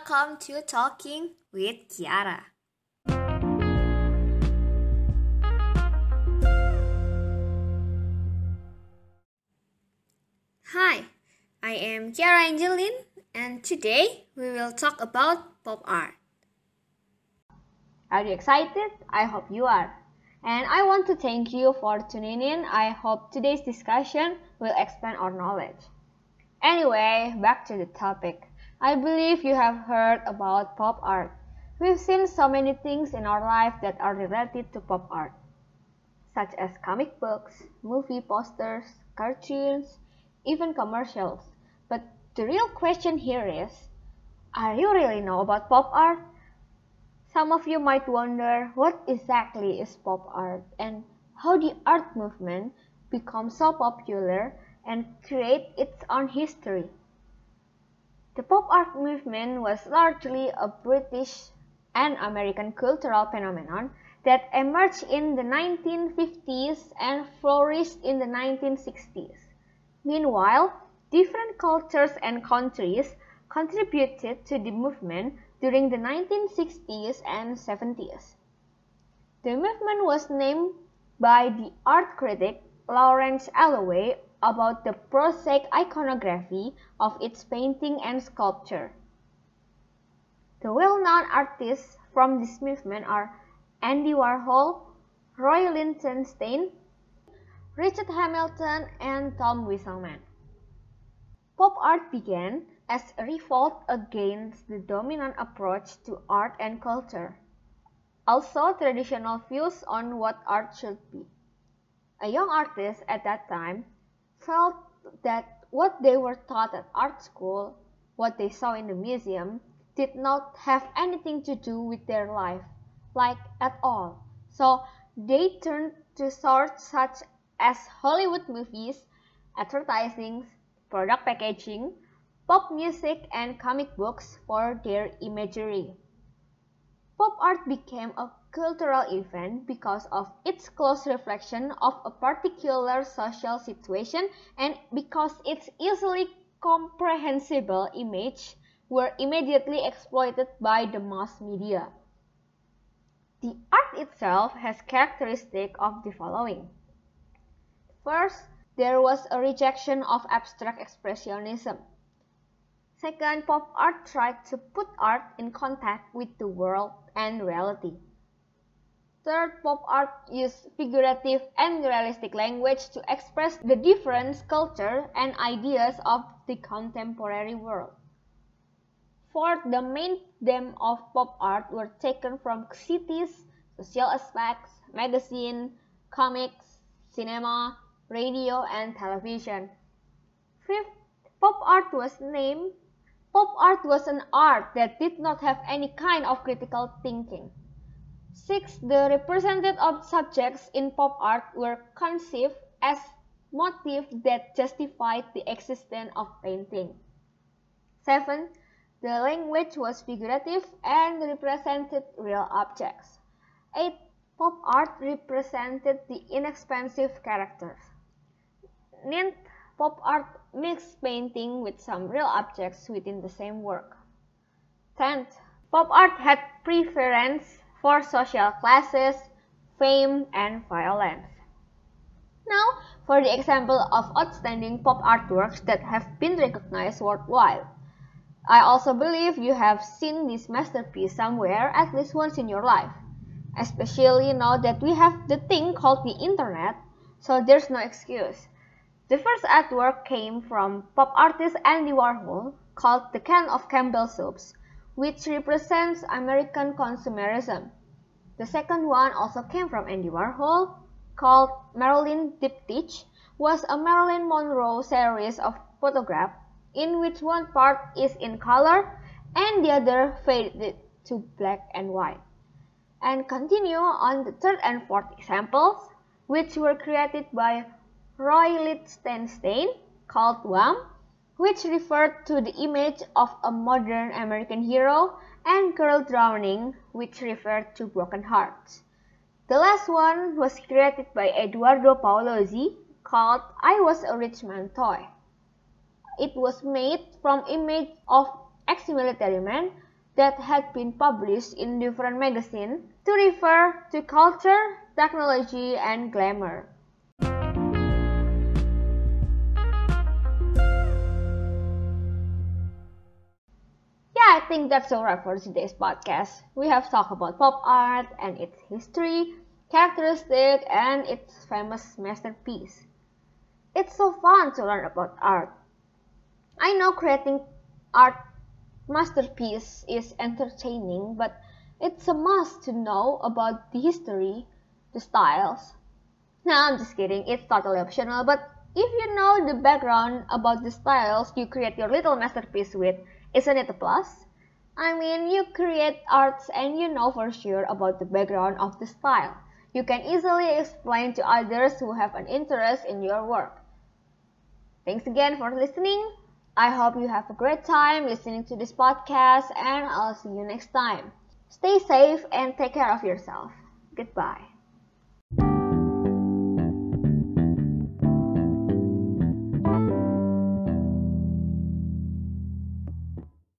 welcome to Talking with Kiara. Hi, I am Kiara Angeline, and today we will talk about pop art. Are you excited? I hope you are. And I want to thank you for tuning in. I hope today's discussion will expand our knowledge. Anyway, back to the topic. I believe you have heard about pop art. We've seen so many things in our life that are related to pop art, such as comic books, movie posters, cartoons, even commercials. But the real question here is, are you really know about pop art? Some of you might wonder what exactly is pop art and how the art movement become so popular and create its own history. The pop art movement was largely a British and American cultural phenomenon that emerged in the 1950s and flourished in the 1960s. Meanwhile, different cultures and countries contributed to the movement during the 1960s and 70s. The movement was named by the art critic Lawrence Alloway about the prosaic iconography of its painting and sculpture. The well-known artists from this movement are Andy Warhol, Roy Lichtenstein, Richard Hamilton, and Tom Wesselmann. Pop art began as a revolt against the dominant approach to art and culture, also traditional views on what art should be. A young artist at that time felt that what they were taught at art school, what they saw in the museum, did not have anything to do with their life, like at all. So they turned to sources such as Hollywood movies, advertising, product packaging, pop music, and comic books for their imagery. Pop art became a cultural event because of its close reflection of a particular social situation and because its easily comprehensible image were immediately exploited by the mass media. The art itself has characteristics of the following. First, there was a rejection of abstract expressionism. Second, pop art tried to put art in contact with the world and reality. Third, pop art used figurative and realistic language to express the different culture and ideas of the contemporary world. Fourth, the main theme of pop art were taken from cities, social aspects, magazine, comics, cinema, radio, and television. Fifth, pop art was named Pop art was an art that did not have any kind of critical thinking. Six, the represented subjects in pop art were conceived as motifs that justified the existence of painting. Seven, the language was figurative and represented real objects. Eight, pop art represented the inexpensive characters. Ninth, Pop art mixed painting with some real objects within the same work. 10th, pop art had preference for social classes, fame, and violence. Now, for the example of outstanding pop artworks that have been recognized worldwide. I also believe you have seen this masterpiece somewhere at least once in your life. Especially now that we have the thing called the internet, so there's no excuse. The first artwork came from pop artist Andy Warhol called The Can of Campbell Soups, which represents American consumerism. The second one also came from Andy Warhol called Marilyn Diptych was a Marilyn Monroe series of photographs in which one part is in color and the other faded to black and white. And continue on the third and fourth examples, which were created by Roy Lichtenstein called Whaam, which referred to the image of a modern American hero, and Girl Drowning, which referred to broken hearts. The last one was created by Eduardo Paolozzi called I Was a Rich Man Toy. It was made from image of ex-military man that had been published in different magazines to refer to culture, technology, and glamour. Think that's a wrap for today's podcast. We have talked about pop art and its history, characteristic, and its famous masterpiece. It's so fun to learn about art. I know creating art masterpiece is entertaining, but it's a must to know about the history, the styles. No, I'm just kidding, it's totally optional, but if you know the background about the styles you create your little masterpiece with, isn't it a plus? I mean, you create arts and you know for sure about the background of the style. You can easily explain to others who have an interest in your work. Thanks again for listening. I hope you have a great time listening to this podcast and I'll see you next time. Stay safe and take care of yourself. Goodbye.